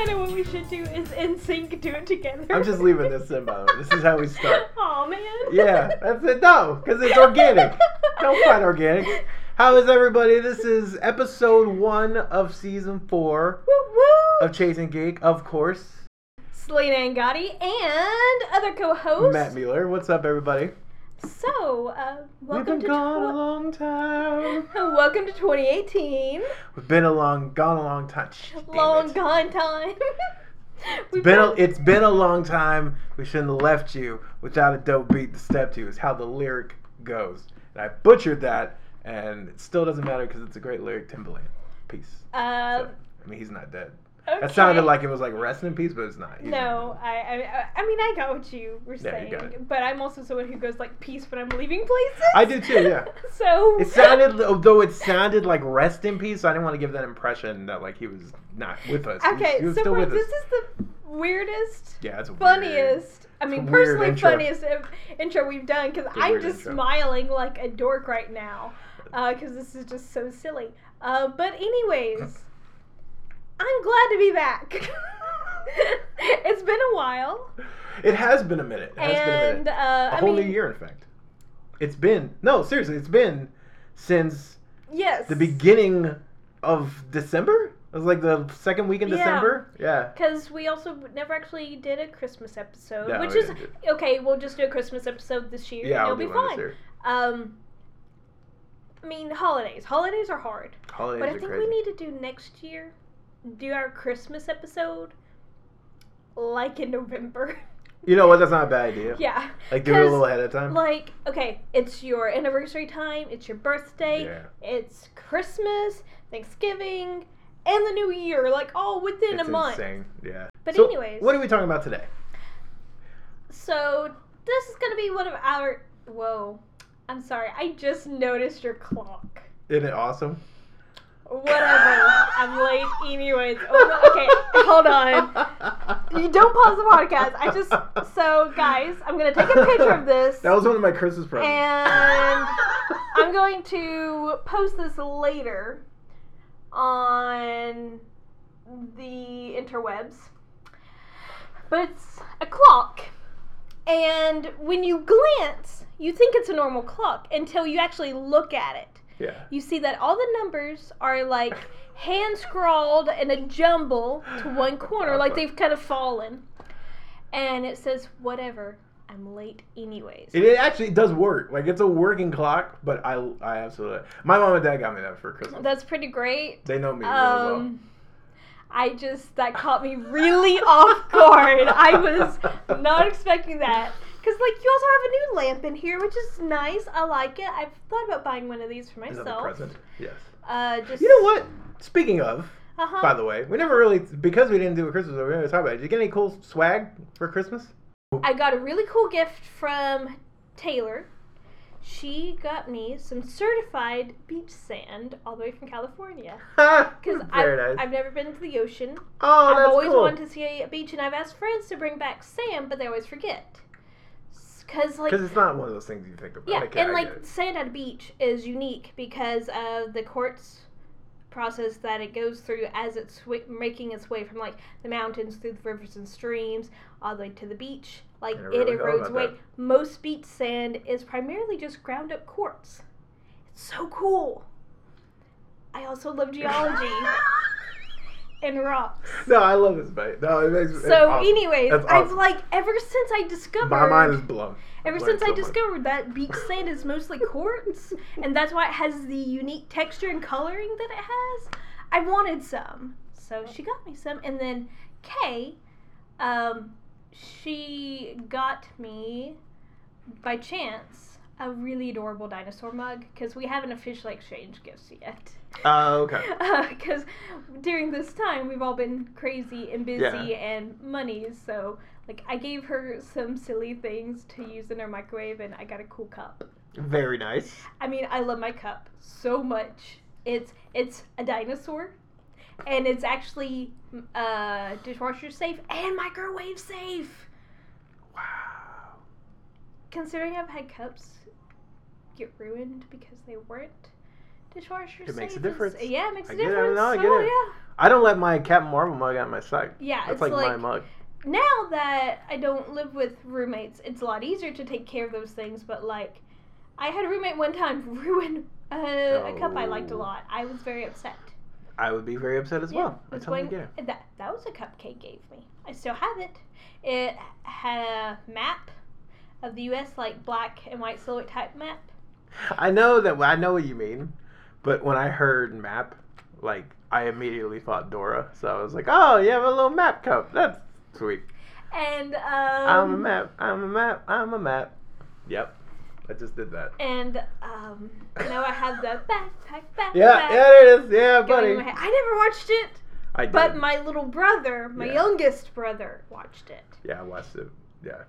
I know what we should do is in sync do it together. I'm just leaving this in, by the way. This is how we start. Oh man. Yeah, that's it. No, because it's organic. Don't find organic. How is everybody? This is episode one of season four Woo woo. of Chasing Geek, of course. Selina Angotti and other co-hosts. Matt Mueller. What's up, everybody? So, uh, We've welcome been to gone a long time. welcome to 2018. We've been a long, gone a long time. Damn Long it. gone time. It's We've been a, it's been a long time. We shouldn't have left you without a dope beat to step to. Is how the lyric goes. And I butchered that, and it still doesn't matter because it's a great lyric. Timbaland, peace. uh, So, I mean, he's not dead. Okay. That sounded like it was like rest in peace, but it's not. No, I, I, I mean, I got what you were Yeah, saying, you but I'm also someone who goes like peace when I'm leaving places. I do too, yeah. so It sounded, though it sounded like rest in peace. So I didn't want to give that impression that like he was not with us. He was- Okay, he was so still wait, with this us. is the weirdest, Yeah, it's weird. funniest. I mean, personally, intro. funniest uh, intro we've done because I'm just intro. smiling like a dork right now because this is just so silly. Uh, but anyways, I'm glad to be back. it's been a while, It has been a minute. It has been a minute. uh, a I whole mean, new year, in fact. It's been no, seriously, it's been since yes, the beginning of December. It was like the second week in Yeah. December. Yeah. Because we also never actually did a Christmas episode, No, which is okay. We'll just do a Christmas episode this year, Yeah, and I'll be fine. Um, I mean, holidays. Holidays are hard, Holidays but I think crazy. we need to do next year. Do our Christmas episode like in November. You know what? That's not a bad idea. yeah, Like do it a little ahead of time. like okay, it's your anniversary time. It's your birthday. yeah. It's Christmas, Thanksgiving, and the New Year. Like all within It's a month. insane. Yeah. But So, anyways. what are we talking about today? So this is gonna be one of our. Whoa, I'm sorry. I just noticed your clock. Isn't it awesome? Whatever. I'm late, anyways. Oh, okay, hold on. You don't pause the podcast. I just. So guys, I'm gonna take a picture of this, That was one of my Christmas presents. and I'm going to post this later on the interwebs. But it's a clock. And when you glance, you think it's a normal clock until you actually look at it. Yeah. You see that all the numbers are like hand scrawled in a jumble to one corner, like they've kind of fallen. And it says, whatever, I'm late anyways. It, it actually does work. Like it's a working clock, but I I absolutely my mom and dad got me that for Christmas. That's pretty great. they know me really well. Um, I just that caught me really off guard. I was not expecting that because like you also have a new lamp in here, which is nice. I like it. I've thought about buying one of these for Is that the myself. present? Yes. Uh, just You know what? Speaking of, Uh-huh. by the way, we never really because we didn't do a Christmas. We never talked about it. Did you get any cool swag for Christmas? I got a really cool gift from Taylor. She got me some certified beach sand all the way from California. Because I've. I've never been to the ocean. oh, I've that's always cool. wanted to see a beach, and I've asked friends to bring back sand, but they always forget. Because, like, Because it's not one of those things you think about. yeah, Okay, and I like sand at a beach is unique because of the quartz process that it goes through as it's swi- making its way from like the mountains through the rivers and streams all the way to the beach. Like it really erodes about away. that. Most beach sand is primarily just ground up quartz. It's so cool. I also love geology and rocks. No, I love this bite. No, it makes So, awesome. anyways, That's I've like ever since I discovered My mind is blown. Ever since learned I so much. discovered that beach sand is mostly quartz, and that's why it has the unique texture and coloring that it has, I wanted some. So she got me some, and then Kay, um, she got me by chance a really adorable dinosaur mug because we haven't officially exchanged gifts yet. Oh, okay. Because during this time we've all been crazy and busy Yeah. and money, so like I gave her some silly things to use in her microwave, and I got a cool cup. Very nice. I mean, I love my cup so much. It's it's a dinosaur, and it's actually uh, dishwasher safe and microwave safe. Wow. Considering I've had cups get ruined because they weren't, dishwasher. It makes a safe is- difference. yeah, it makes a I get it, difference. no, I get oh it. yeah. I don't let my Captain Marvel mug out of my sight. Yeah, That's it's like, like, my mug. now that I don't live with roommates, it's a lot easier to take care of those things. But like, I had a roommate one time ruin uh, a cup I liked a Oh. lot. I was very upset. I would be very upset as well. I it's totally when- get it. That that was a cup Kate gave me. I still have it. It had a map of the U.S. like black and white silhouette type map. I know that. I know what you mean, but when I heard map, like I immediately thought Dora. So I was like, "Oh, you have a little map cup. That's sweet." And um, I'm a map. I'm a map. I'm a map. Yep, I just did that. And um, now I have the backpack, backpack. Yeah, yeah, it is. Yeah, buddy. in my head. I never watched it, I did. but my little brother, my Yeah. youngest brother, watched it. yeah, I watched it. Yeah,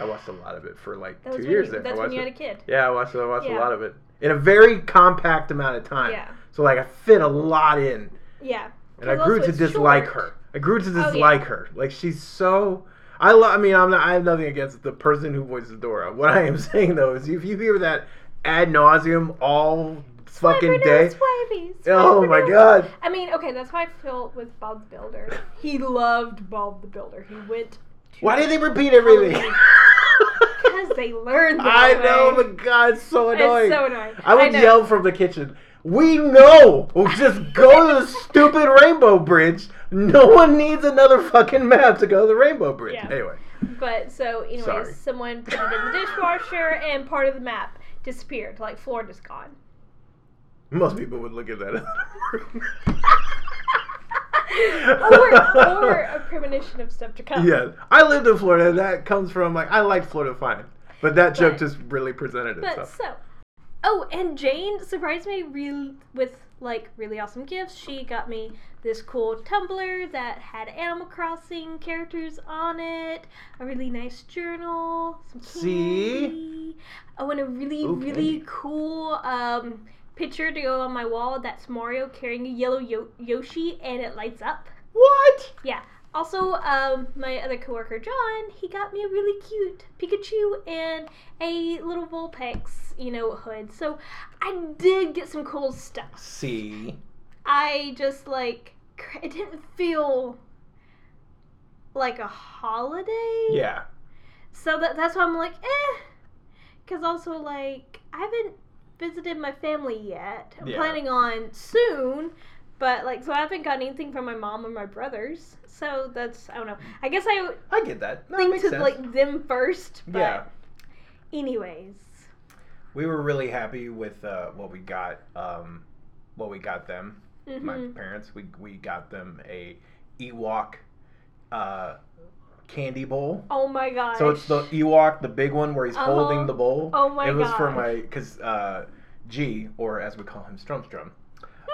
I watched a lot of it for like That two years. you, there. that's I when watched you it. had a kid. Yeah, I watched. I watched a lot of it in a very compact amount of time. Yeah, So like I fit a lot in. yeah. and I grew to dislike short. her. I grew to Oh, yeah. dislike her. Like she's so. I love. I mean, I'm not. I have nothing against the person who voices Dora. What I am saying though is, if you hear that ad nauseum all fucking day, Swipey, oh my swipey. god. I mean, okay, that's how I feel with Bob the Builder. He loved Bob the Builder. He went. Why did they repeat everything? Because they learned. That I know, way. but God, it's so annoying. It's so annoying. I would know. yell from the kitchen. We know. We'll just go to the stupid Rainbow Bridge. No one needs another fucking map to go to the Rainbow Bridge. Yeah. Anyway, But so, anyways, Sorry. someone put it in the dishwasher, and part of the map disappeared. Like Florida's gone. most people would look at that. or, or a premonition of stuff to come. Yeah, I lived in Florida. and That comes from like I liked Florida fine, but that joke But- just really presented itself. But itself. so, oh, and Jane surprised me real with like really awesome gifts. She got me this cool tumbler that had Animal Crossing characters on it, a really nice journal, some See? candy. Oh, and a really Ooh, really cool um picture to go on my wall. That's Mario carrying a yellow Yo- Yoshi, and it lights up. What? Yeah. Also, um, my other coworker John, he got me a really cute Pikachu and a little Vulpix, you know, hood. So I did get some cool stuff. See, I just like cr- it didn't feel like a holiday. yeah, So that, that's why I'm like, eh. Because also, like, I haven't visited my family yet. I'm Yeah. planning on soon. But, like, so I haven't got anything from my mom or my brothers. So that's, I don't know. I guess I I get that. No, think to, sense. like, them first. But, Yeah. anyways. we were really happy with uh, what we got. Um, what we got them, my Mhm. parents. We we got them a Ewok uh, candy bowl. Oh my god! So it's the Ewok, the big one where he's Uh-huh. holding the bowl. Oh my god! It was for my because uh, G or as we call him Strumstrum.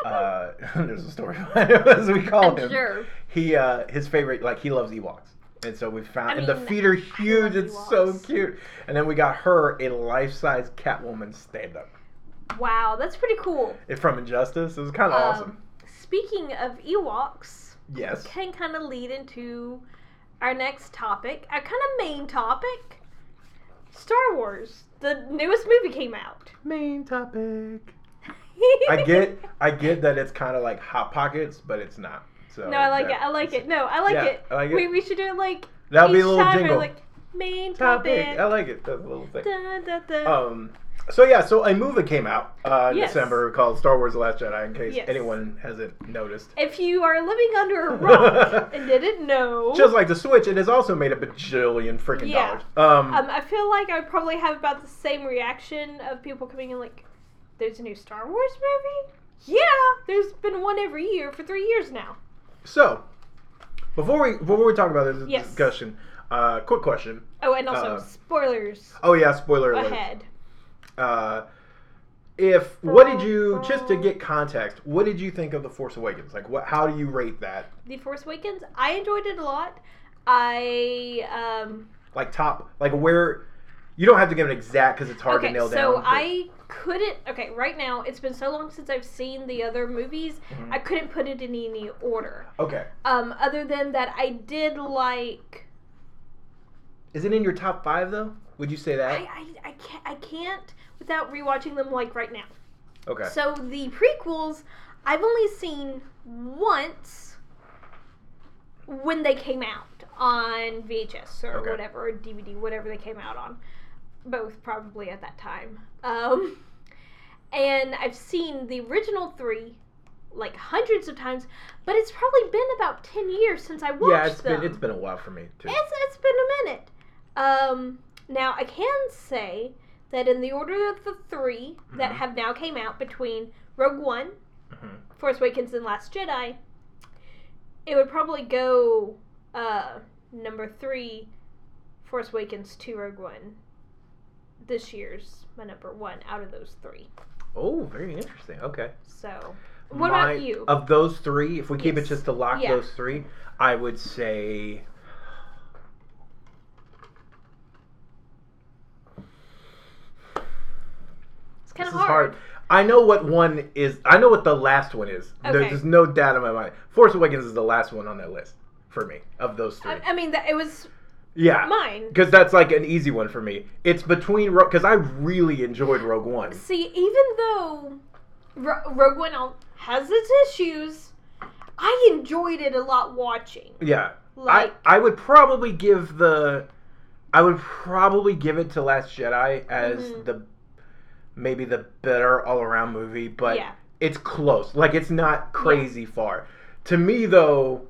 Uh, there's a story it, as we call I'm him. sure. He uh, his favorite like he loves Ewoks. And so we found, I and the mean, feet are huge. It's so cute. And then we got her a life-size Catwoman stand-up. Wow, that's pretty cool. It's from Injustice. It was kind of awesome. Um, speaking of Ewoks, Yes. can kind of lead into our next topic, our kind of main topic Star Wars. The newest movie came out. Main topic. I get, I get that it's kind of like hot pockets, but it's not. So No, I like that- it. I like it. No, I like Yeah, it. I like it. We, we should do it like That'll be a each little time we're jingle. like main topic. topic. I like it. That's a little thing. Da, da, da. Um. So yeah, so a movie came out uh, in Yes. December called Star Wars: The Last Jedi. In case Yes. anyone hasn't noticed, if you are living under a rock and didn't know, just like the Switch, it has also made a bajillion freaking Yeah. dollars. Um, um, I feel like I would probably have about the same reaction of people coming in like, "There's a new Star Wars movie." Yeah, there's been one every year for three years now. so before we before we talk about this Yes. discussion, uh, quick question. Oh, and also Uh, spoilers Oh yeah, spoiler alert. ahead. Uh, if what did you just to get context? What did you think of the Force Awakens? Like, what? How do you rate that? The Force Awakens. I enjoyed it a lot. I um Like top, like where? You don't have to give an exact because it's hard okay. to nail so down. but- I couldn't. Okay, right now it's been so long since I've seen the other movies. Mhm. I couldn't put it in any order. okay. Um, other than that, I did like. Is it in your top five though? Would you say that? I, I, I can't I can't without rewatching them like right now. Okay. So the prequels, I've only seen once when they came out on VHS or Okay. whatever, or DVD, whatever they came out on. Both probably at that time. Um, and I've seen the original three like hundreds of times, but it's probably been about 10 years since I watched yeah, it's them. been it's been a while for me too. It's it's been a minute. Um, now I can say that in the order of the 3 that Mhm. have now came out between Rogue One, Mhm. Force Awakens, and Last Jedi, it would probably go uh, number three, Force Awakens, to Rogue One. This year's my number one out of those three. Oh, very interesting. Okay. So, what My- about you? Of those three, if we keep it just to lock Yeah. those three, I would say. Kind This of is hard. hard. I know what one is. I know what the last one is. There's Okay. just no doubt in my mind. Force Awakens is the last one on that list for me of those three. I, I mean, that it was yeah, mine. because that's like an easy one for me. It's between because I really enjoyed Rogue One. See, even though Ro- Rogue One has its issues, I enjoyed it a lot watching. Yeah, Like, I I would probably give the I would probably give it to Last Jedi as Mhm. the maybe the better all around movie, but yeah, it's close. Like it's not crazy far. To me though,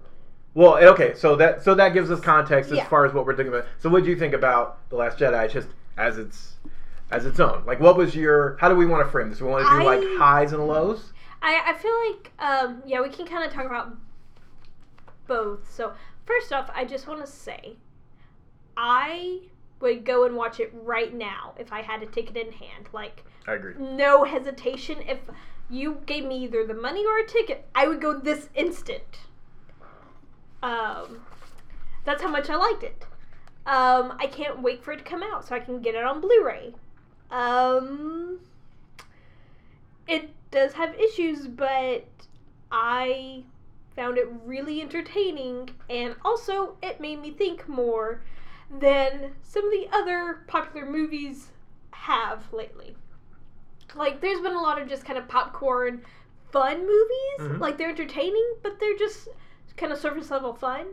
well, okay, so that so that gives us context as Yeah. far as what we're thinking about. So what do you think about The Last Jedi just as its as its own? Like what was your how do we want to frame this? We want to do like highs and lows? I I feel like um yeah we can kind of talk about both. So first off, I just want to say, I would go and watch it right now if I had a ticket in hand. Like I agree. no hesitation. If you gave me either the money or a ticket, I would go this instant. Um, that's how much I liked it. Um, I can't wait for it to come out so I can get it on Blu-ray. Um, it does have issues, but I found it really entertaining, and also it made me think more than some of the other popular movies have lately. Like, there's been a lot of just kind of popcorn fun movies. Mhm. Like, they're entertaining, but they're just kind of surface level fun.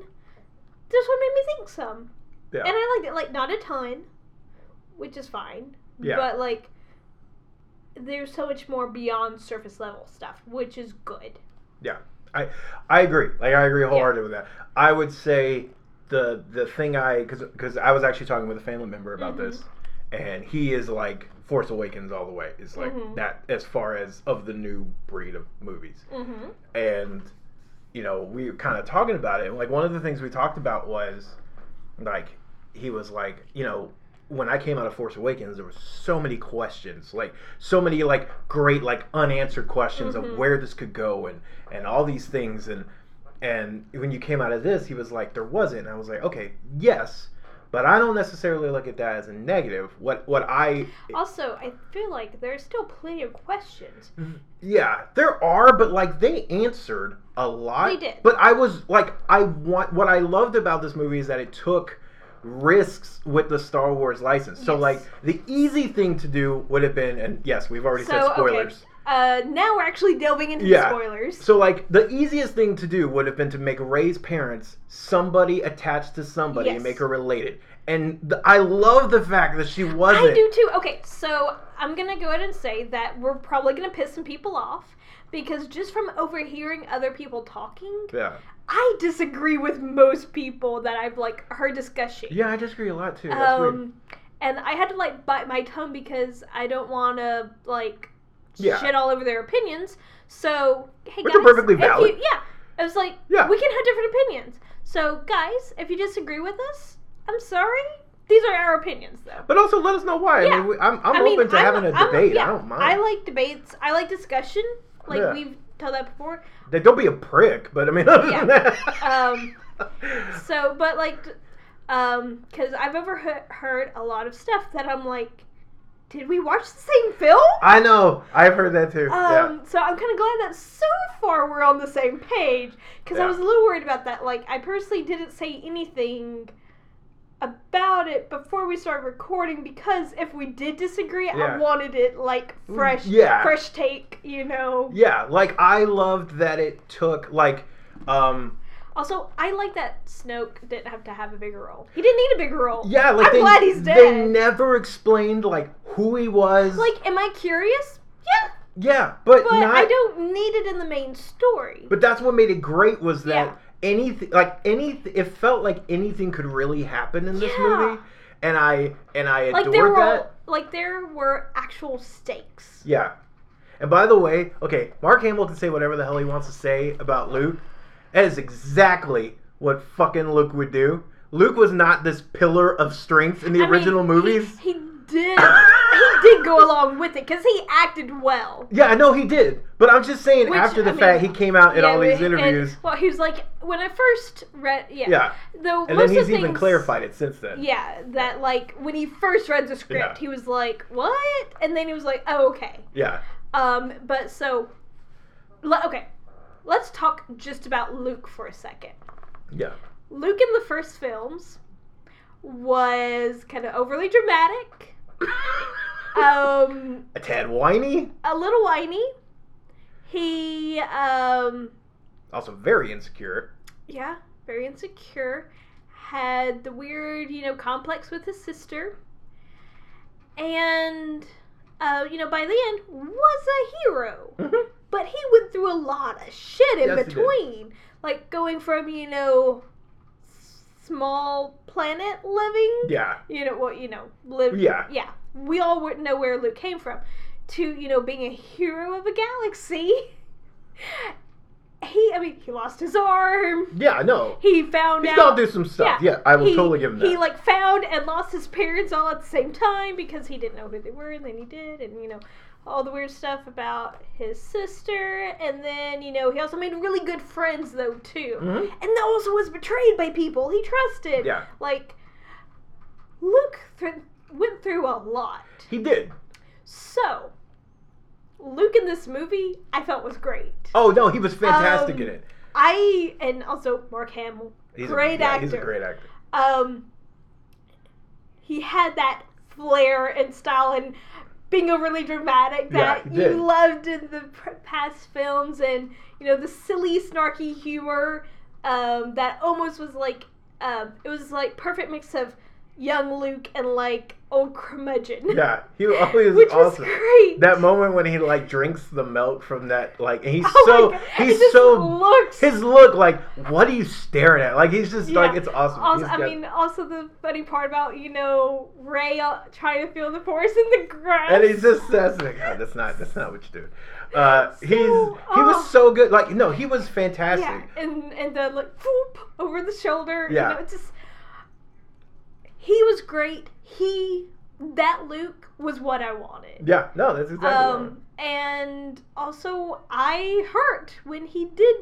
This one made me think some. Yeah. And I liked it, like, not a ton, which is fine. Yeah. But, like, there's so much more beyond surface level stuff, which is good. Yeah. I I agree. Like I agree wholeheartedly with that. I would say the the thing I because because I was actually talking with a family member about Mhm. this, and he is like Force Awakens all the way. Is like Mhm. that as far as of the new breed of movies, Mm-hmm. and you know we were kind of talking about it. And like one of the things we talked about was like he was like you know when I came out of Force Awakens, there was so many questions, like so many like great like unanswered questions Mhm. of where this could go and and all these things and and when you came out of this, he was like there wasn't. And I was like, okay, yes, but I don't necessarily look at that as a negative. What what I Also, I feel like there's still plenty of questions. Mm-hmm. yeah, there are, but like they answered a lot. They did. But I was like, I want what I loved about this movie is that it took risks with the Star Wars license. So Yes. like the easy thing to do would have been, and yes, we've already So, said okay. Uh, now we're actually delving into Yeah. the spoilers. So like the easiest thing to do would have been to make Rey's parents somebody attached to somebody and make her related. And the, I love the fact that she wasn't. I do too. Okay, so I'm gonna go ahead and say that we're probably gonna piss some people off because just from overhearing other people talking, Yeah. I disagree with most people that I've like heard discussing. Yeah, I disagree a lot too. That's weird. um, and I had to like bite my tongue because I don't want to like Yeah. shit all over their opinions. So hey Which guys, are perfectly valid. you- yeah, I was like, Yeah. we can have different opinions. So guys, if you disagree with us, I'm sorry. These are our opinions, though. But also let us know why. I Yeah. mean, we, I'm, I'm I mean, open to I'm- having a I'm- debate. yeah, I don't mind. I like debates. I like discussion. Like Yeah. we've told that before. They don't be a prick, but I mean, other than Yeah. that. Um, So, but like, um, because I've overheard a lot of stuff that I'm like, did we watch the same film? I know. I've heard that too. yeah. Um, so I'm kind of glad that so far we're on the same page because I was a little worried about that. Like, I personally didn't say anything about it before we started recording because if we did disagree, I wanted it like fresh, Yeah. fresh take. You know. Yeah, like I loved that it took like um Also, I like that Snoke didn't have to have a bigger role. He didn't need a bigger role. yeah, like I'm they, glad he's dead. they never explained like who he was. Like, am I curious? Yeah, yeah, but, but not I don't need it in the main story. But that's what made it great was that Yeah. anything like any it felt like anything could really happen in this Yeah. movie and I and I like there were that. like there were actual stakes. Yeah. And by the way, okay, Mark Hamill can say whatever the hell he wants to say about Luke. That is exactly what fucking Luke would do. Luke was not this pillar of strength in the I original he- movies. He, did. he did go along with it because he acted well. Yeah, I know he did. But I'm just saying Which, after the I fact mean, he came out in Yeah, all these but- and- interviews. well, he was like when I first read. Yeah. yeah. Though And most then he's even things- clarified it since then. Yeah, that like when he first read the script, Yeah. he was like, "What?" And then he was like, "Oh, okay." Yeah. Um, but so, okay, let's talk just about Luke for a second. Yeah. Luke in the first films was kind of overly dramatic, um, A tad whiny, a little whiny. He, um, also very insecure. yeah, very insecure. Had the weird, you know, complex with his sister. And, uh, you know, by the end, was a hero. Mhm. But he went through a lot of shit in Yes, between. Like going from, you know, small planet living, Yeah. you know, what, you know, live. Yeah. Yeah. We all wouldn't know where Luke came from. To, you know, being a hero of a galaxy. He, I mean, he lost his arm. Yeah, I know. He found He's out. gone through some stuff. Yeah, I will he- totally give him that. He like found and lost his parents all at the same time because he didn't know who they were, and then he did, and you know, all the weird stuff about his sister, and then you know, he also made really good friends though too, Mhm. and also was betrayed by people he trusted. Yeah. like Luke th- went through a lot. He did. So, Luke in this movie, I felt was great. Oh no, he was fantastic Um, in it. I and also Mark Hamill, He's great a, yeah, actor. He's a great actor. um he had that flair and style and being overly dramatic that did. you loved in the past films and you know the silly snarky humor um that almost was like um it was like perfect mix of young Luke and like old curmudgeon Yeah, he always which was awesome. great That moment when he like drinks the milk from that, like, he's Oh so he's so looks his look like, what are you staring at? Like he's just like it's awesome. Also, I mean, also the funny part about you know Rey uh, trying to feel the force in the grass, and he's just says like, oh, that's not that's not what you do. Uh, he's he So- was oh. so good. Like no, he was fantastic. yeah, and and the like whoop over the shoulder. Yeah. you know, it's just he was great. He that Luke was what I wanted. Yeah, no, that's exactly. what Um, and also I hurt when he did,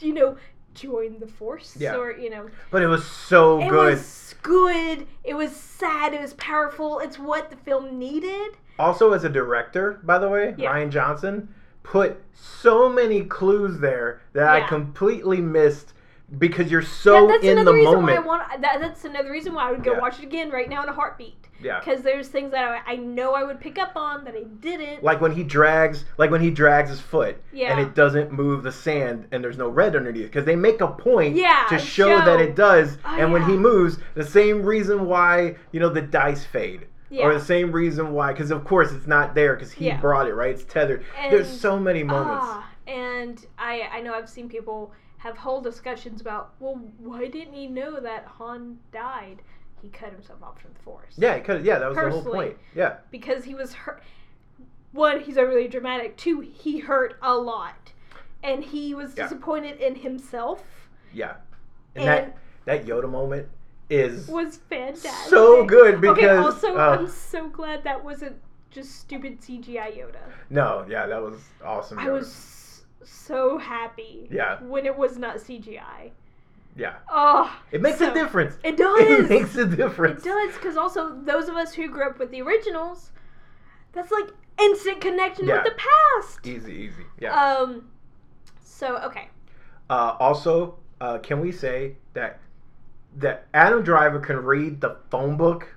you know, join the force Yeah. or you know but it was so it good. It was good. It was sad. It was powerful. It's what the film needed. Also, as a director, by the way, Yeah. Rian Johnson put so many clues there that I completely missed because you're so That- that's in another the reason moment. why I want. That, that's another reason why I would go Yeah. watch it again right now in a heartbeat. yeah. Because there's things that I, I know I would pick up on that I didn't. Like when he drags, like when he drags his foot, Yeah. and it doesn't move the sand, and there's no red underneath, because they make a point Yeah, to show, show. that it does. Oh, and when he moves, the same reason why you know the dice fade, or the same reason why, because of course it's not there because he brought it right. It's tethered. And- There's so many moments. Ah, and I I know I've seen people have whole discussions about well why didn't he know that Han died? He cut himself off from the force. Yeah, because yeah, that was the whole point. Yeah. because he was hurt. One, he's overly dramatic. Two, he hurt a lot, and he was Yeah. disappointed in himself. Yeah. And, And- that that Yoda moment is Was fantastic. so good because okay. Also, uh, I'm so glad that wasn't just stupid CGI Yoda. no, yeah, that was awesome. I was so happy. Yeah. When it was not CGI. yeah. Oh. It makes so- a difference. It does. It makes a difference. It does, because also those of us who grew up with the originals, that's like instant connection Yeah. with the past. Easy, easy. Yeah. Um. So okay. Uh, also, uh, can we say that that Adam Driver can read the phone book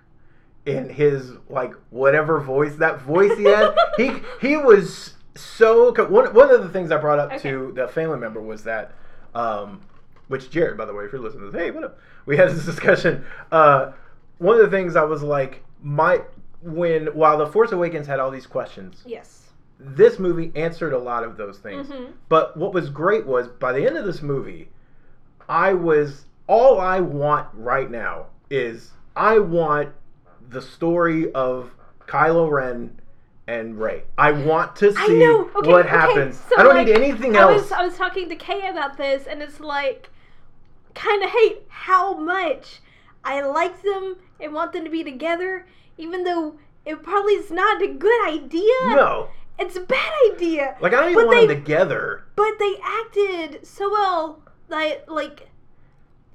in his like whatever voice that voice he had. he he was so one one of the things I brought up Okay. to the family member was that um which Jared by the way if you're listening to this, hey what up we had this discussion uh one of the things I was like my when while the Force Awakens had all these questions Yes. this movie answered a lot of those things Mhm. but what was great was by the end of this movie, I was all I want right now is I want the story of Kylo Ren and Rey. I want to I see. Okay, what okay. happens. So, I don't like, need anything I else. was I was talking to Kay about this, and it's like, kind of hate how much I like them and want them to be together, even though it probably is not a good idea. no, It's a bad idea. like I don't even But want they- them together. But they acted so well. Like like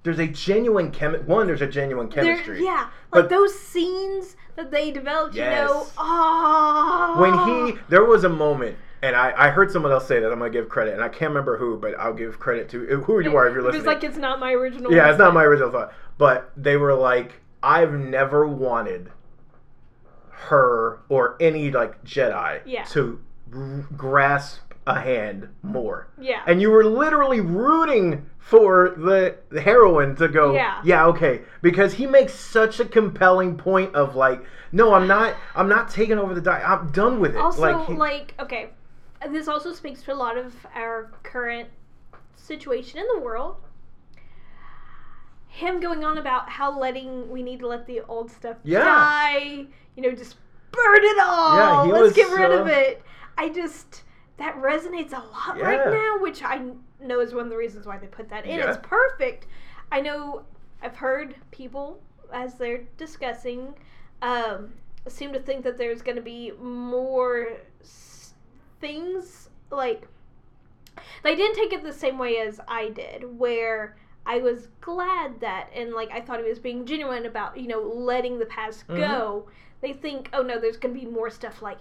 There's a genuine chemi- One, there's a genuine chemistry. yeah, like But- those scenes that they developed. You know, Yes. ah. when he there was a moment and I, I heard someone else say that I'm gonna give credit and I can't remember who but I'll give credit to who you are if you're listening. was like it's not my original. Yeah, it's not my original thought. But they were like, I've never wanted her or any like Jedi Yeah. to r- grasp a hand more. Yeah. And you were literally rooting for the, the heroine to go, Yeah. yeah, okay, because he makes such a compelling point of like, no, I'm not, I'm not taking over the die. I'm done with it. also like, like, okay this also speaks to a lot of our current situation in the world him going on about how letting we need to let the old stuff Yeah. die you know just burn it all Yeah, he let's get rid so- of it i just that resonates a lot Yeah. right now which i know is one of the reasons why they put that in Yeah. it's perfect i know i've heard people as they're discussing um, seem to think that there's going to be more s- things like they didn't take it the same way as I did, where I was glad that and like I thought he was being genuine about you know letting the past Mhm. go. They think, oh no, there's going to be more stuff like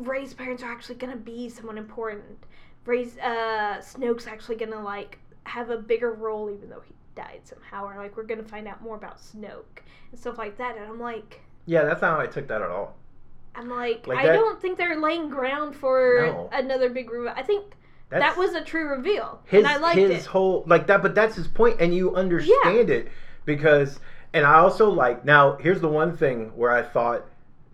Rey's parents are actually going to be someone important. Rey's uh, Snoke's actually going to like have a bigger role, even though he died somehow, or like we're going to find out more about Snoke and stuff like that. And I'm like. yeah, that's not how I took that at all. I'm like, Like I that- don't think they're laying ground for No. another big reveal. I think That's, that was a true reveal, his and I liked his it. whole like that but that's his point and you understand it because and i also like now here's the one thing where i thought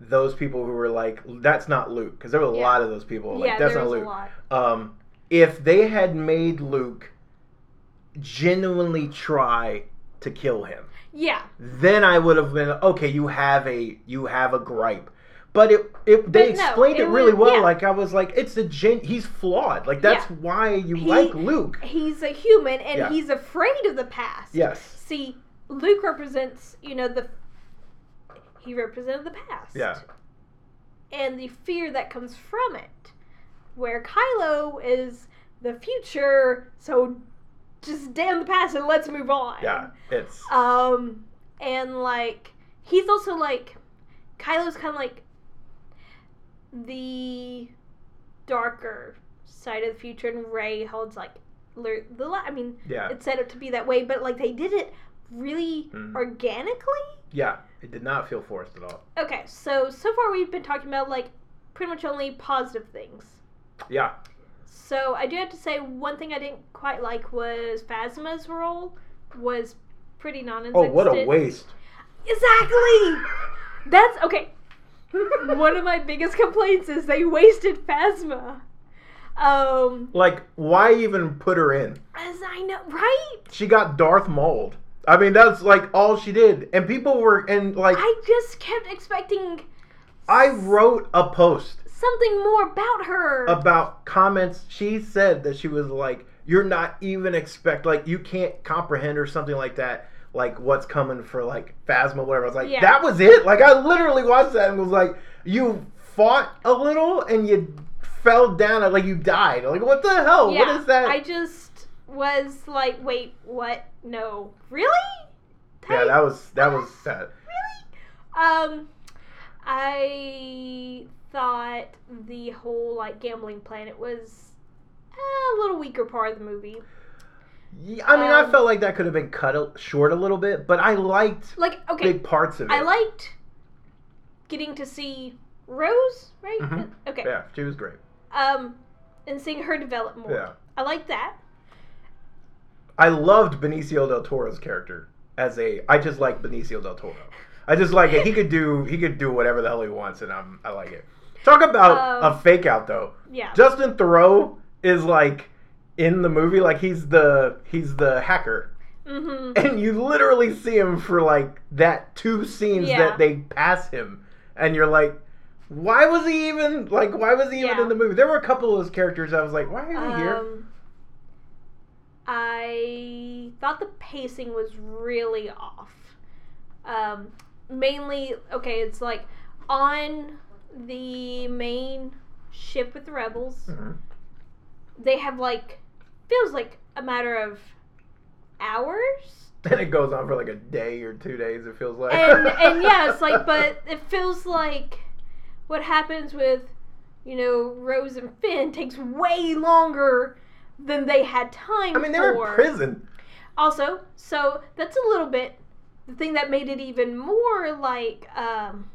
those people who were like that's not luke because there were a Yeah. lot of those people like yeah, that's there not was luke a lot. um if they had made luke genuinely try to kill him Yeah, then i would have been okay you have a you have a gripe but it, it they But no, explained it, it really was- well yeah. like i was like it's a gen he's flawed like that's Yeah. why you He- like luke he's a human, and he's afraid of the past. yes See, Luke represents, you know, the he represented the past. Yeah. And the fear that comes from it, where Kylo is the future, so just damn the past and let's move on. Yeah, it's Um, and like he's also like Kylo's kind of like the darker side of the future, and Rey holds like the. I mean, yeah, it's set up to be that way, but like they did it really Mhm. organically. yeah. It did not feel forced at all. Okay, so so far we've been talking about like pretty much only positive things. Yeah, So I do have to say one thing I didn't quite like was Phasma's role was pretty non-existent. Oh, what a waste! Exactly. That's okay. One of my biggest complaints is they wasted Phasma. Um, Like, why even put her in? as I know, right? She got Darth Mauled. I mean, that's like all she did, and people were and like I just kept expecting I wrote a post something more about her. about comments. She said that she was like, "You're not even expect like you can't comprehend or something like that." Like what's coming for like Phasma, whatever. I was like, Yeah. that was it. Like I literally watched that and was like, you fought a little and you fell down, like you died. Like what the hell? yeah, what is that? I just was like, wait, what? No, really? yeah, that was that was sad. really. Um, I thought the whole like gambling planet was a little weaker part of the movie. Yeah, I mean, I Um, felt like that could have been cut a, short a little bit, but I liked Like, okay, big parts of it. I liked getting to see Rose, right? Mhm. Okay. Yeah, she was great. Um, and seeing her develop more. Yeah. I like that. I loved Benicio del Toro's character as a. I just like Benicio del Toro. I just like it. He could do. He could do whatever the hell he wants, and I'm. I like it. Talk about Um, a fake out though. Yeah. Justin Theroux is like in the movie, like he's the he's the hacker, mm-hmm. and you literally see him for like that two scenes Yeah. that they pass him, and you're like. Why was he even like? Why was he even Yeah. in the movie? There were a couple of those characters. I was like, why are they here? I thought the pacing was really off. Um, mainly, okay, it's like on the main ship with the rebels, Mhm. they have like feels like a matter of hours. And it goes on for like a day or two days. It feels like. And and yeah, it's like but it feels like what happens with you know Rose and Finn takes way longer than they had time I mean, they for. were in prison. Also, so that's a little bit the thing that made it even more like um,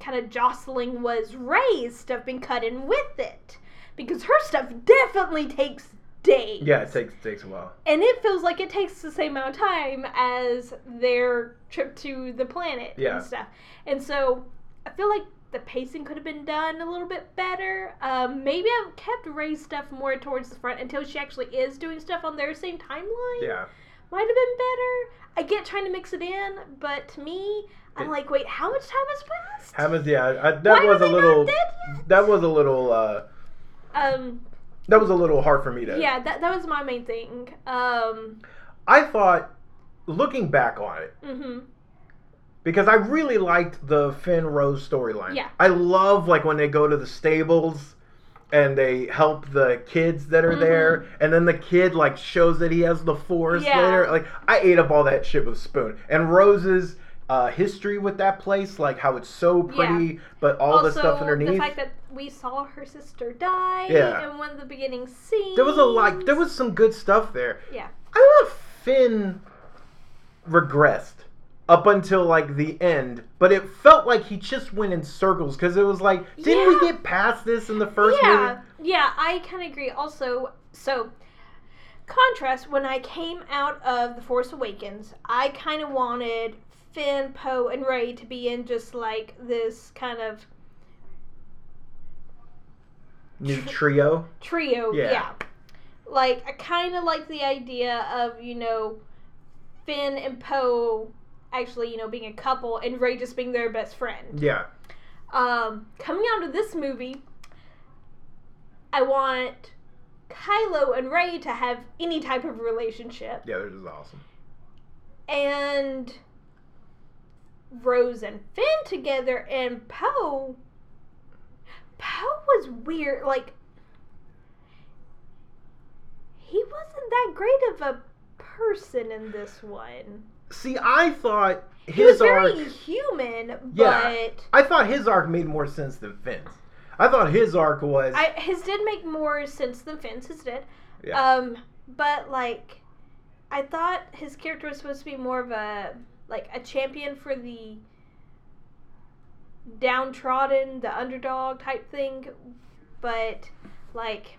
kind of jostling was Rey's stuff being cut in with it because her stuff definitely takes days. Yeah, it takes takes a while. and it feels like it takes the same amount of time as their trip to the planet Yeah. and stuff. And so I feel like the pacing could have been done a little bit better. Um, maybe I've kept Rey's stuff more towards the front until she actually is doing stuff on their same timeline. Yeah, Might have been better. I get trying to mix it in, but to me, I'm It- like, wait, how much time has passed? Hammond. Yeah, I, that Why was a little. not dead yet? That was a little. uh Um, That was a little hard for me to. yeah, that, that was my main thing. Um, I thought, looking back on it, hmm because I really liked the Finn Rose storyline. Yeah. I love like when they go to the stables and they help the kids that are Mhm. there, and then the kid like shows that he has the force Yeah. later. Like I ate up all that shit with a spoon. And Rose's uh, history with that place, like how it's so pretty, but all also, the stuff underneath. the fact that we saw her sister die Yeah. in one of the beginning scenes. there was a like there was some good stuff there. Yeah. I love Finn regressed up until like the end, but it felt like he just went in circles because it was like, didn't we get past this in the first yeah, movie? yeah, I kind of agree. Also, so contrast when I came out of the Force Awakens, I kind of wanted Finn, Poe, and Rey to be in just like this kind of New trio. trio. Yeah. Yeah. Like I kind of like the idea of you know Finn and Poe actually you know being a couple and Rey just being their best friend. Yeah. Um, coming out of this movie, I want Kylo and Rey to have any type of relationship, Yeah, this is awesome. and Rose and Finn together, and Poe. Poe was weird. Like he wasn't that great of a person in this one. See, I thought his he was arc. very human, Yeah. but I thought his arc made more sense than Finn's. I thought his arc was. I, his did make more sense than Finn's. His did. Yeah. Um, but like, I thought his character was supposed to be more of a like a champion for the downtrodden, the underdog type thing. But like,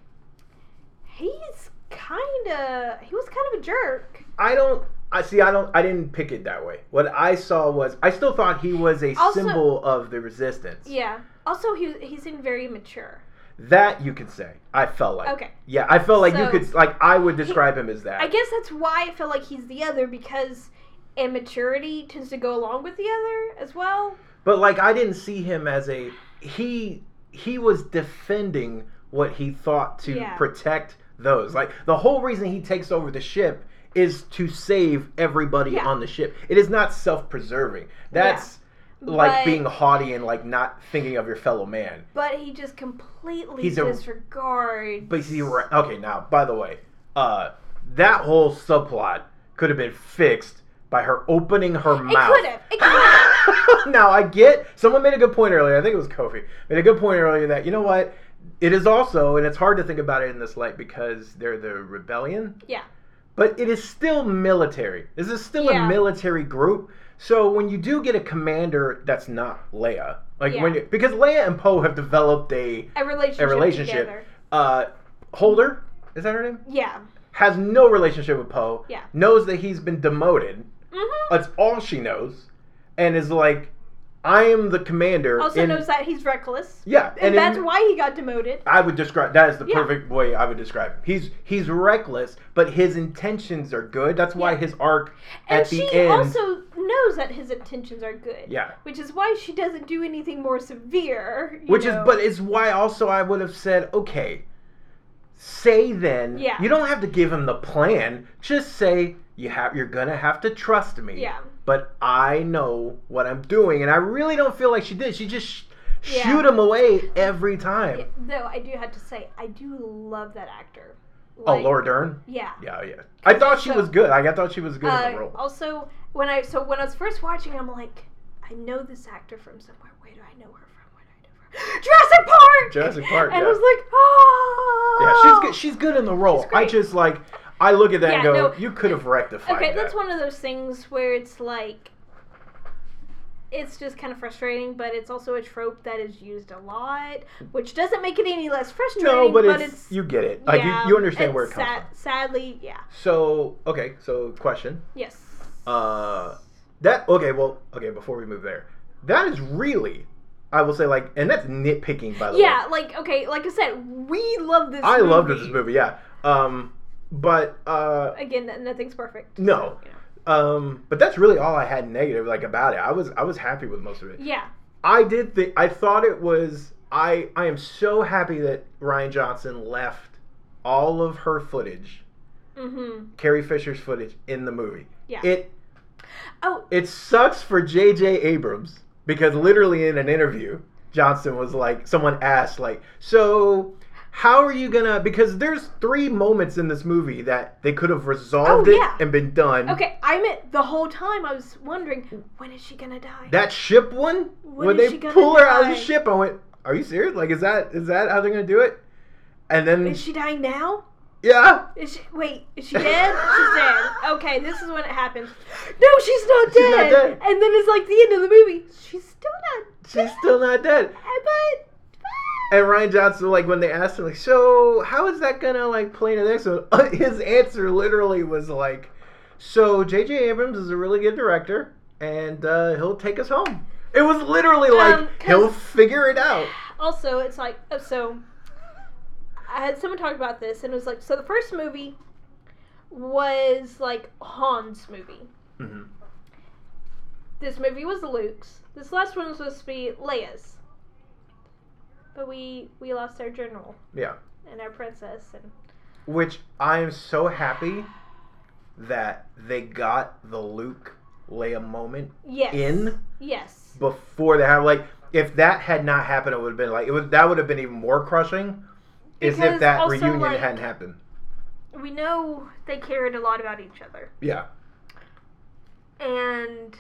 he's kind of he was kind of a jerk. I don't. I see. I don't. I didn't pick it that way. What I saw was. I still thought he was a Also- symbol of the resistance. Yeah. Also, he he seemed very mature. That you could say. I felt like. Okay. Yeah, I felt like you could. Like I would describe him as that. I guess that's why I feel like he's the other because immaturity tends to go along with the other as well. But like I didn't see him as a he he was defending what he thought to Yeah. protect those. Like the whole reason he takes over the ship is to save everybody Yeah. on the ship. It is not self-preserving. That's like But- being haughty and like not thinking of your fellow man. But he just completely He's a- disregards. But see, right- okay, now by the way, uh, that whole subplot could have been fixed by her opening her it mouth. could have. It could have. now I get someone made a good point earlier. I think it was Kofi made a good point earlier that you know what it is also, and it's hard to think about it in this light because they're the rebellion, Yeah. But it is still military. This is still Yeah. a military group. So when you do get a commander that's not Leia, like when you, because Leia and Poe have developed a A relationship. a relationship. Uh, Holdo is that her name? Yeah. Has no relationship with Poe. Yeah. Knows that he's been demoted. Mm-hmm. That's all she knows, and is like, I am the commander. also in- knows that he's reckless. Yeah, And, in- that's why he got demoted. I would describe that is the Yeah. perfect way I would describe him. He's he's reckless, but his intentions are good. That's why Yeah. his arc And at the she end. also knows that his intentions are good. yeah, Which is why she doesn't do anything more severe. which is but it's why also I would have said okay. Say then. Yeah. You don't have to give him the plan. Just say you have you're gonna have to trust me. Yeah. But I know what I'm doing, and I really don't feel like she did. She just sh- Yeah. shoot him away every time. Yeah, though I do have to say, I do love that actor. oh, Laura Dern. Yeah. Yeah, yeah. I thought she So- was good. I thought she was good in Uh, the role. also, when I so when I was first watching, I'm like, I know this actor from somewhere. Where do I know her from? Where do I know her? from? Jurassic Park. Jurassic Park, And yeah. I was like, oh. Yeah, she's good. She's good in the role. I just like I look at that and go, no, you could have rectified Okay, that. that's one of those things where it's like, it's just kind of frustrating, but it's also a trope that is used a lot, which doesn't make it any less frustrating. no, but, but it's, you get it. Like yeah, you, you understand where it it's comes sad- from. Sadly, yeah. So okay, so question. Yes. Uh, that okay. Well, okay. Before we move there, that is really, I will say like, and that's nitpicking by the way. Yeah, like okay, like I said, we love this. I movie. loved this movie. Yeah. Um, but uh, Again, nothing's perfect. No. so, you know. um, but that's really all I had negative like about it. I was I was happy with most of it. Yeah. I did think I thought it was I I am so happy that Rian Johnson left all of her footage, Mm-hmm. Carrie Fisher's footage in the movie. Yeah. It Oh, it sucks for J.J. Abrams because literally in an interview, Johnson was like, someone asked like, so. How are you gonna? Because there's three moments in this movie that they could have resolved Oh, it yeah. and been done. okay. I meant the whole time I was wondering when is she gonna die? That ship one, When they she gonna pull her out of the ship, I went, "Are you serious? Like, is that is that how they're gonna do it?" And then, is she dying now? yeah, Is she wait? Is she dead? she's dead. Okay, this is when it happens. No, she's not, She's dead. not dead. And then it's like the end of the movie. She's still not. she's dead. still not dead. But And Rian Johnson, like, when they asked him, like, so how is that gonna like play in the next one? His answer literally was like, "So J.J. Abrams is a really good director, and uh, he'll take us home." It was literally like Um, he'll figure it out. also it's like uh, so i had someone talk about this and it was like so the first movie was like han's movie hmm this movie was luke's this last one was supposed to be leia's but we we lost our general Yeah. and our princess and Which I am so happy that they got the Luke Leia moment yes in yes before they have like if that had not happened, it would have been like it was that would have been even more crushing. Is Because if that also, reunion like- hadn't happened. we know they cared a lot about each other Yeah. and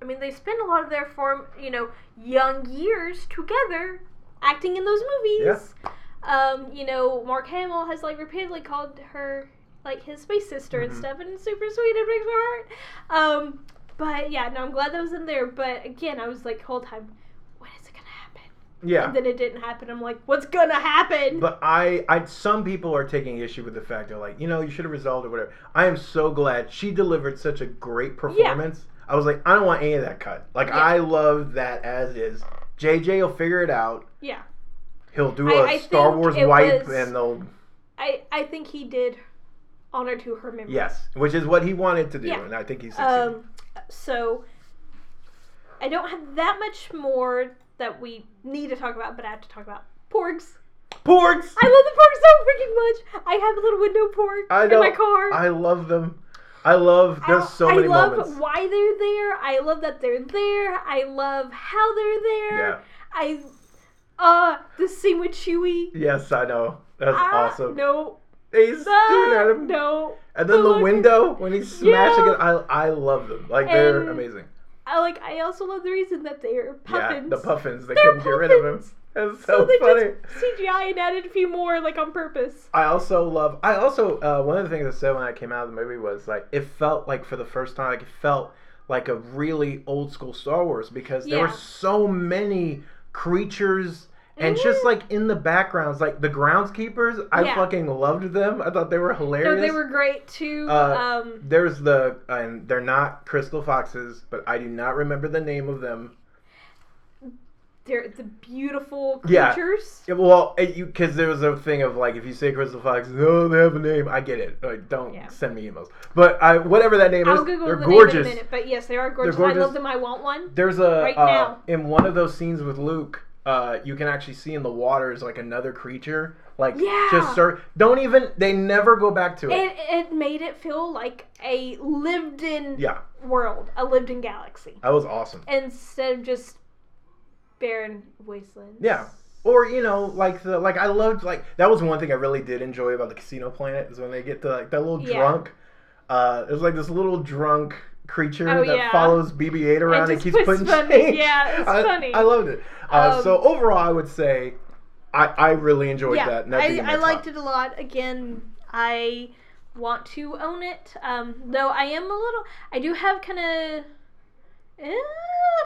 I mean they spend a lot of their form, you know, young years together acting in those movies. Um, you know, Mark Hamill has like repeatedly called her like his space sister and Mhm. stuff, and it's super sweet. It breaks my heart. Um, but yeah, no, I'm glad that was in there. But again, I was like, whole time, when is it gonna happen? Yeah. And then it didn't happen. I'm like, what's gonna happen? But I, I, some people are taking issue with the fact they're like, you know, you should have resolved or whatever. I am so glad she delivered such a great performance. I was like, I don't want any of that cut. Like, Yeah. I love that as is. JJ will figure it out. yeah, He'll do I- a I Star Wars wipe, was- and they'll I I think he did honor to her memory. yes, which is what he wanted to do, Yeah. and I think he succeeded. Um, so I don't have that much more that we need to talk about, but I have to talk about porgs. Porgs. I love the porgs so freaking much. I have a little window porg I in my car. I love them. I love. There's so I many love moments. why they're there. I love that they're there. I love how they're there. Yeah. I uh the scene with Chewie. Yes, I know. That's Ah, awesome. No. He's Ah, doing at him. No. And then the window when he's smashing Yeah. it, I I love them. Like they're And- amazing. I like. I also love the reason that they're puffins. Yeah, the puffins. They They're couldn't get rid of him. That's So, so, they funny. just CGI and added a few more like on purpose. I also love. I also uh, one of the things I said when I came out of the movie was like it felt like for the first time like it felt like a really old school Star Wars because there were so many creatures and just Mhm. like in the backgrounds like the groundskeepers I Yeah. fucking loved them. I thought they were hilarious. No, they were great too. Uh, um, There's the and they're not crystal foxes, but I do not remember the name of them. They're the beautiful creatures. Yeah, well, you because there was a thing of like if you say crystal foxes, oh they have a name. I get it. Like don't Yeah. send me emails. But I whatever that name I'll is, Google they're the gorgeous. name in a minute, but yes, they are gorgeous. I love them. I want one. There's a Right uh, in one of those scenes with Luke. Uh, you can actually see in the water is like another creature, like Yeah. just sir. Don't even. They never go back to it. It it made it feel like a lived-in yeah, world, a lived-in galaxy, that was awesome. instead of just barren wastelands. Yeah. Or you know, like the like I loved like that was one thing I really did enjoy about the Casino Planet is when they get to like that little Yeah. drunk. Uh, there's like this little drunk creature Oh, that yeah. follows BB-8 around and, keeps putting funny- change. yeah, it's I, funny. I loved it. Uh, Um, so overall, I would say I I really enjoyed yeah, that. I, I liked it a lot. Again, I want to own it. Um, though I am a little, I do have kind of eh,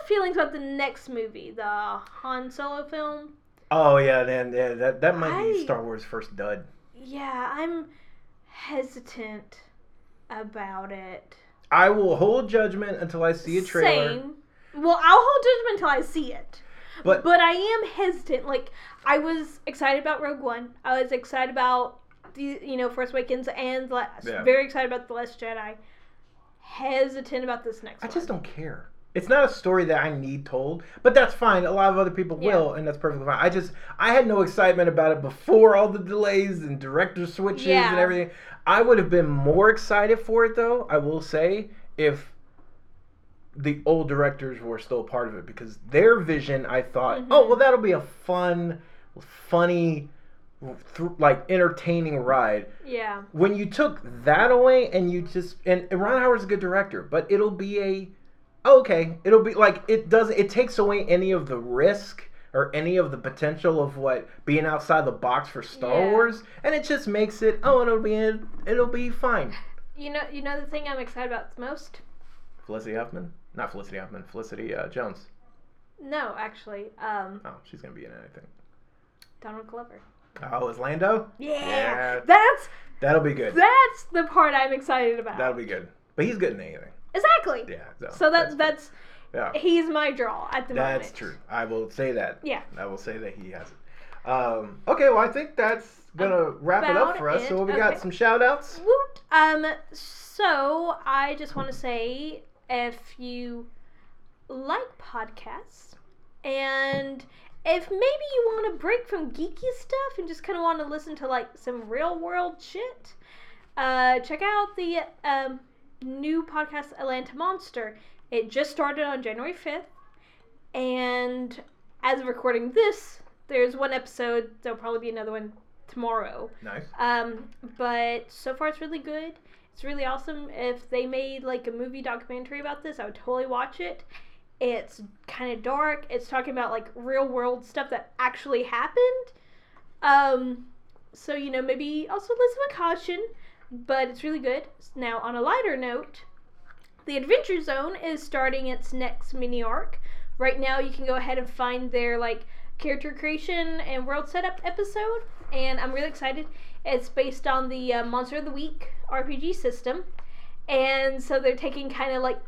feelings about the next movie, the Han Solo film. Oh yeah, man, yeah, that that might be Star Wars' first dud. Yeah, I'm hesitant about it. I will hold judgment until I see a trailer. Same. Well, I'll hold judgment until I see it. But But I am hesitant. Like I was excited about Rogue One. I was excited about the you know Force Awakens and La- Yeah. very excited about the Last Jedi. Hesitant about this next I one. just don't care. It's not a story that I need told, but that's fine. A lot of other people Yeah. will, and that's perfectly fine. I just I had no excitement about it before all the delays and director switches and everything. I would have been more excited for it though, I will say, if the old directors were still part of it because their vision I thought, Mm-hmm. oh well that'll be a fun, funny like entertaining ride Yeah. when you took that away and you just and, Ron Howard's a good director, but it'll be a okay, it'll be like it doesn't it takes away any of the risk or any of the potential of what being outside the box for Star Yeah. Wars, and it just makes it oh it'll be it'll be fine. You know, you know the thing I'm excited about the most. Felicity Huffman, not Felicity Huffman, Felicity uh, Jones. No, actually, um, Oh, she's gonna be in anything. Donald Glover. Oh, is Lando? Yeah, Yeah. that's That'll be good. that's the part I'm excited about. That'll be good. But he's good in anything. Exactly. Yeah. So, So that's that's yeah. he's my draw at the moment. That's true. I will say that. Yeah. I will say that he has it. Um, okay, well, I think that's gonna wrap it up for us. So it. we got some shout outs. Woot. Um, so I just want to say if you like podcasts and if maybe you want to break from geeky stuff and just kind of want to listen to like some real world shit, uh, check out the um, new podcast Atlanta Monster. It just started on January 5th, and as of recording this, there's one episode. There'll probably be another one tomorrow. Nice. Um, but so far it's really good. It's really awesome. If they made like a movie documentary about this, I would totally watch it. It's kind of dark. It's talking about like real world stuff that actually happened. Um, so you know maybe also listen with caution, but it's really good. Now on a lighter note, the Adventure Zone is starting its next mini arc. Right now, you can go ahead and find their like character creation and world setup episode, and I'm really excited. It's based on the uh, Monster of the Week RPG system, and so they're taking kind of like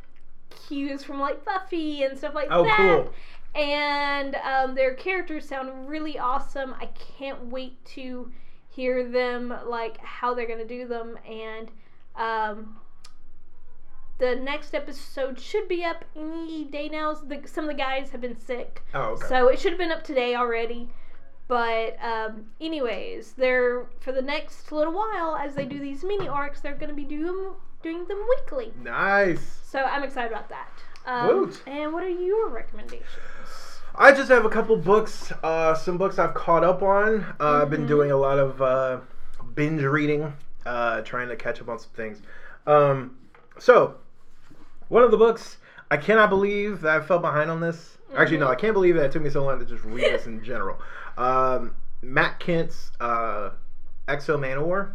cues from like Buffy and stuff like Oh, that. cool. And um, their characters sound really awesome. I can't wait to hear them like how they're gonna do them and um, the next episode should be up any day now. The, some of the guys have been sick, Oh, okay. so it should have been up today already. But um, anyways, they're for the next little while as they do these mini arcs, they're going to be doing doing them weekly. nice. So I'm excited about that. Um, and what are your recommendations? I just have a couple books, uh, some books I've caught up on. Uh, I've been Mhm. doing a lot of uh, binge reading, uh, trying to catch up on some things. Um, so, one of the books I cannot believe that I fell behind on this. Actually, no, Mhm. I can't believe that it took me so long to just read this in general. Um, Matt Kindt's uh, X-O Manowar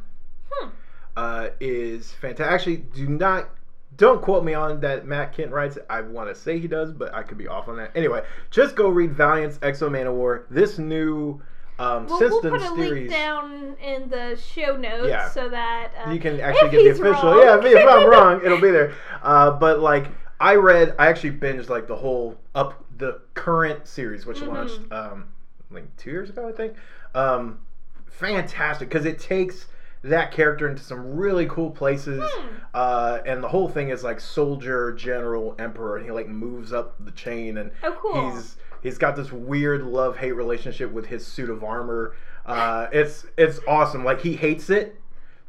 Hmm. uh, is fantastic. Actually, do not don't quote me on that Matt Kindt writes it. I want to say he does, but I could be off on that. Anyway, just go read Valiant's X-O Manowar. This new um, Well, we'll put a series. link down in the show notes Yeah. so that uh, You can actually get the official. wrong. Yeah, if I'm wrong, it'll be there. Uh, but like, I read, I actually binged like the whole up the current series, which Mhm. launched um, like two years ago, I think. Um, fantastic because it takes that character into some really cool places. Hmm. Uh, and the whole thing is like soldier, general, emperor, and he like moves up the chain, and Oh, cool. he's he's got this weird love hate relationship with his suit of armor. Uh, it's it's awesome. Like he hates it,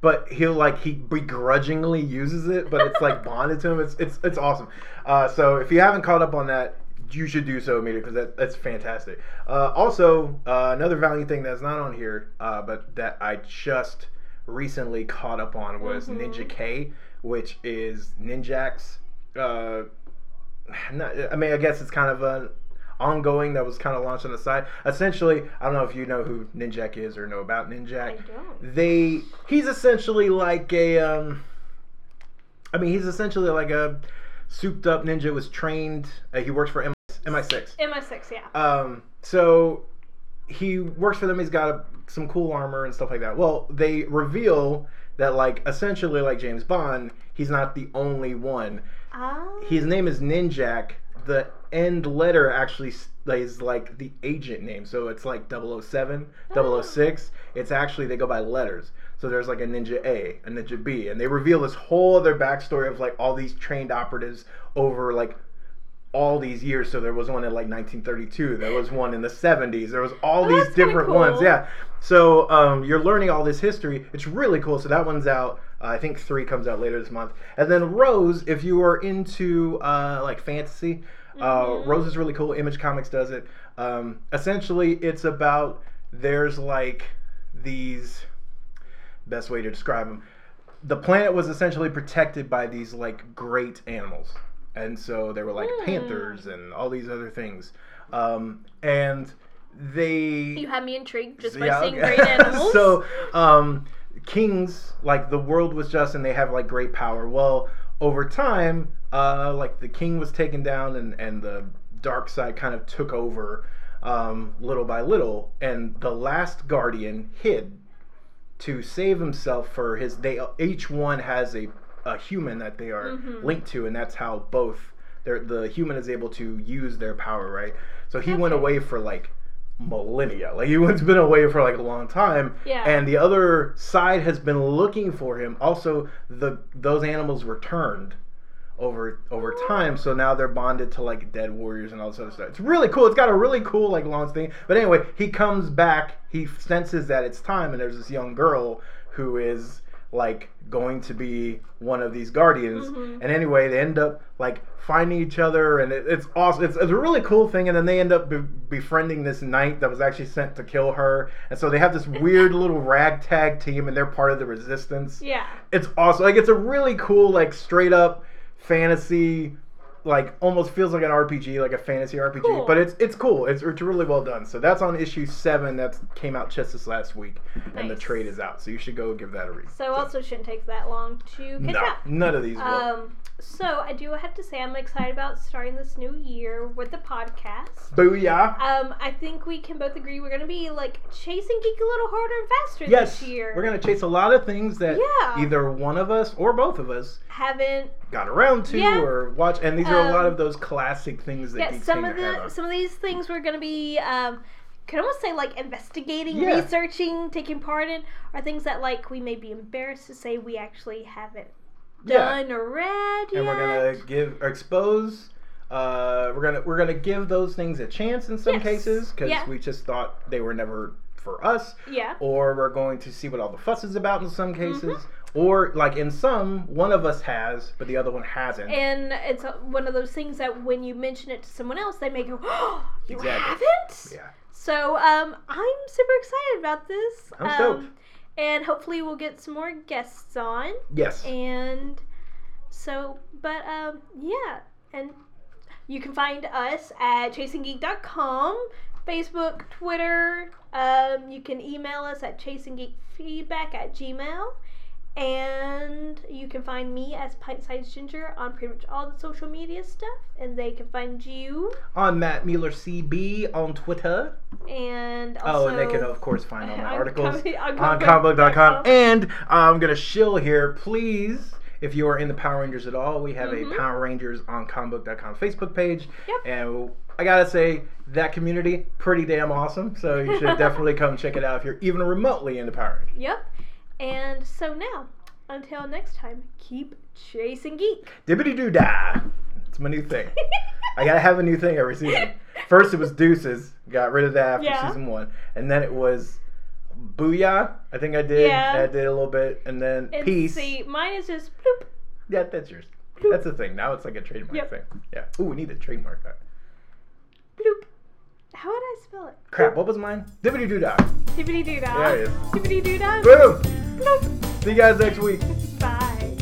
but he'll like he begrudgingly uses it, but it's like bonded to him. It's it's it's awesome. Uh, so if you haven't caught up on that, you should do so immediately because that, that's fantastic. Uh, also, uh, another Valiant thing that's not on here, uh, but that I just recently caught up on was Mhm. Ninja K, which is Ninjax. Uh, not, I mean, I guess it's kind of an ongoing that was kind of launched on the side. Essentially, I don't know if you know who Ninjak is or know about I Ninjak. don't. They he's essentially like a um I mean, he's essentially like a souped up ninja was trained uh, he works for MI6. MI6, yeah. Um, so he works for them. He's got a, some cool armor and stuff like that. Well, they reveal that, like, essentially, like James Bond, he's not the only one. Ah. His name is Ninjak. The end letter actually is like the agent name. So it's like 007, Oh. 006. It's actually, they go by letters. So there's like a Ninja A, a Ninja B. And they reveal this whole other backstory of like all these trained operatives over like all these years. So there was one in like 1932. There was one in the 70s. There was all Oh, these different ones. Yeah. So um, you're learning all this history. It's really cool. So that one's out. Uh, I think three comes out later this month. And then Rose, if you are into uh, like fantasy, uh, Mhm. Rose is really cool. Image Comics does it. Um, essentially, it's about there's like these best way to describe them. The planet was essentially protected by these like great animals, and so they were like Hmm. panthers and all these other things. Um, and they You had me intrigued just by seeing okay. great animals. so, um, kings, like the world was just, and they have like great power. Well, over time, uh, like the king was taken down, and and the dark side kind of took over, um, little by little. And the last guardian hid to save himself for his. They each one has a a human that they are Mhm. linked to, and that's how both. The human is able to use their power, right? So he went away for like millennia. Like he has been away for like a long time. Yeah. And the other side has been looking for him. Also, the those animals returned over over time. So now they're bonded to like dead warriors and all this other stuff. It's really cool. It's got a really cool like long thing. But anyway, he comes back. He senses that it's time, and there's this young girl who is like going to be one of these guardians. Mhm. And anyway, they end up like finding each other, and it, it's awesome. It's, it's a really cool thing. And then they end up be- befriending this knight that was actually sent to kill her. And so they have this weird little ragtag team, and they're part of the resistance yeah. it's awesome. Like it's a really cool, like straight up fantasy, like almost feels like an RPG, like a fantasy RPG. Cool. But it's it's cool. It's, it's really well done. So that's on issue seven. That came out just this last week, and the trade is out. So you should go give that a read. So also shouldn't take that long to catch no, up. none of these. Um, so I do have to say I'm excited about starting this new year with the podcast. Booyah! Um, I think we can both agree we're gonna be like chasing geek a little harder and faster Yes, this year. we're gonna chase a lot of things that Yeah. either one of us or both of us haven't got around to Yeah. or watch, and these are a lot Um, of those classic things that yeah some of to the on. some of these things we're gonna be um could almost say like investigating Yeah. researching taking part in are things that like we may be embarrassed to say we actually haven't. Done or read yet. and we're gonna give or expose. Uh, we're gonna we're gonna give those things a chance in some Yes. cases because Yeah. we just thought they were never for us, yeah or we're going to see what all the fuss is about in some cases, Mm-hmm. or like in some one of us has but the other one hasn't. and it's one of those things that when you mention it to someone else they may go oh you Exactly. haven't yeah, so um i'm super excited about this I'm um, stoked. And hopefully we'll get some more guests on yes, and so but um yeah and You can find us at chasinggeek.com, Facebook, Twitter. Um, you can email us at chasinggeekfeedback at gmail. And you can find me as Pint Sized Ginger on pretty much all the social media stuff. And they can find you. On Matt Mueller CB on Twitter. And Oh, and they can, of course, find all my articles com- on on comicbook.com. And I'm going to shill here. Please, if you are in the Power Rangers at all, we have Mhm. a Power Rangers on comicbook.com Facebook page. Yep. And I got to say, that community, pretty damn awesome. So you should definitely come check it out if you're even remotely into Power Rangers. Yep. And so now, until next time, keep chasing geek. Dibbity doo dah. It's my new thing. I gotta have a new thing every season. First, it was Deuces. Got rid of that after Yeah. season one, and then it was Booyah. I think I did. Yeah. I did a little bit, and then And Peace. see, mine is just bloop, Yeah, that's yours. bloop, That's the thing. Now it's like a trademark Yep. thing. Yeah. Ooh, we need to trademark that. bloop. How would I spell it? Crap. What was mine? Dibbity doo dah. Dibbity doo dah. There it is. Dibbity doo dah. Boom. See you guys next week. Bye.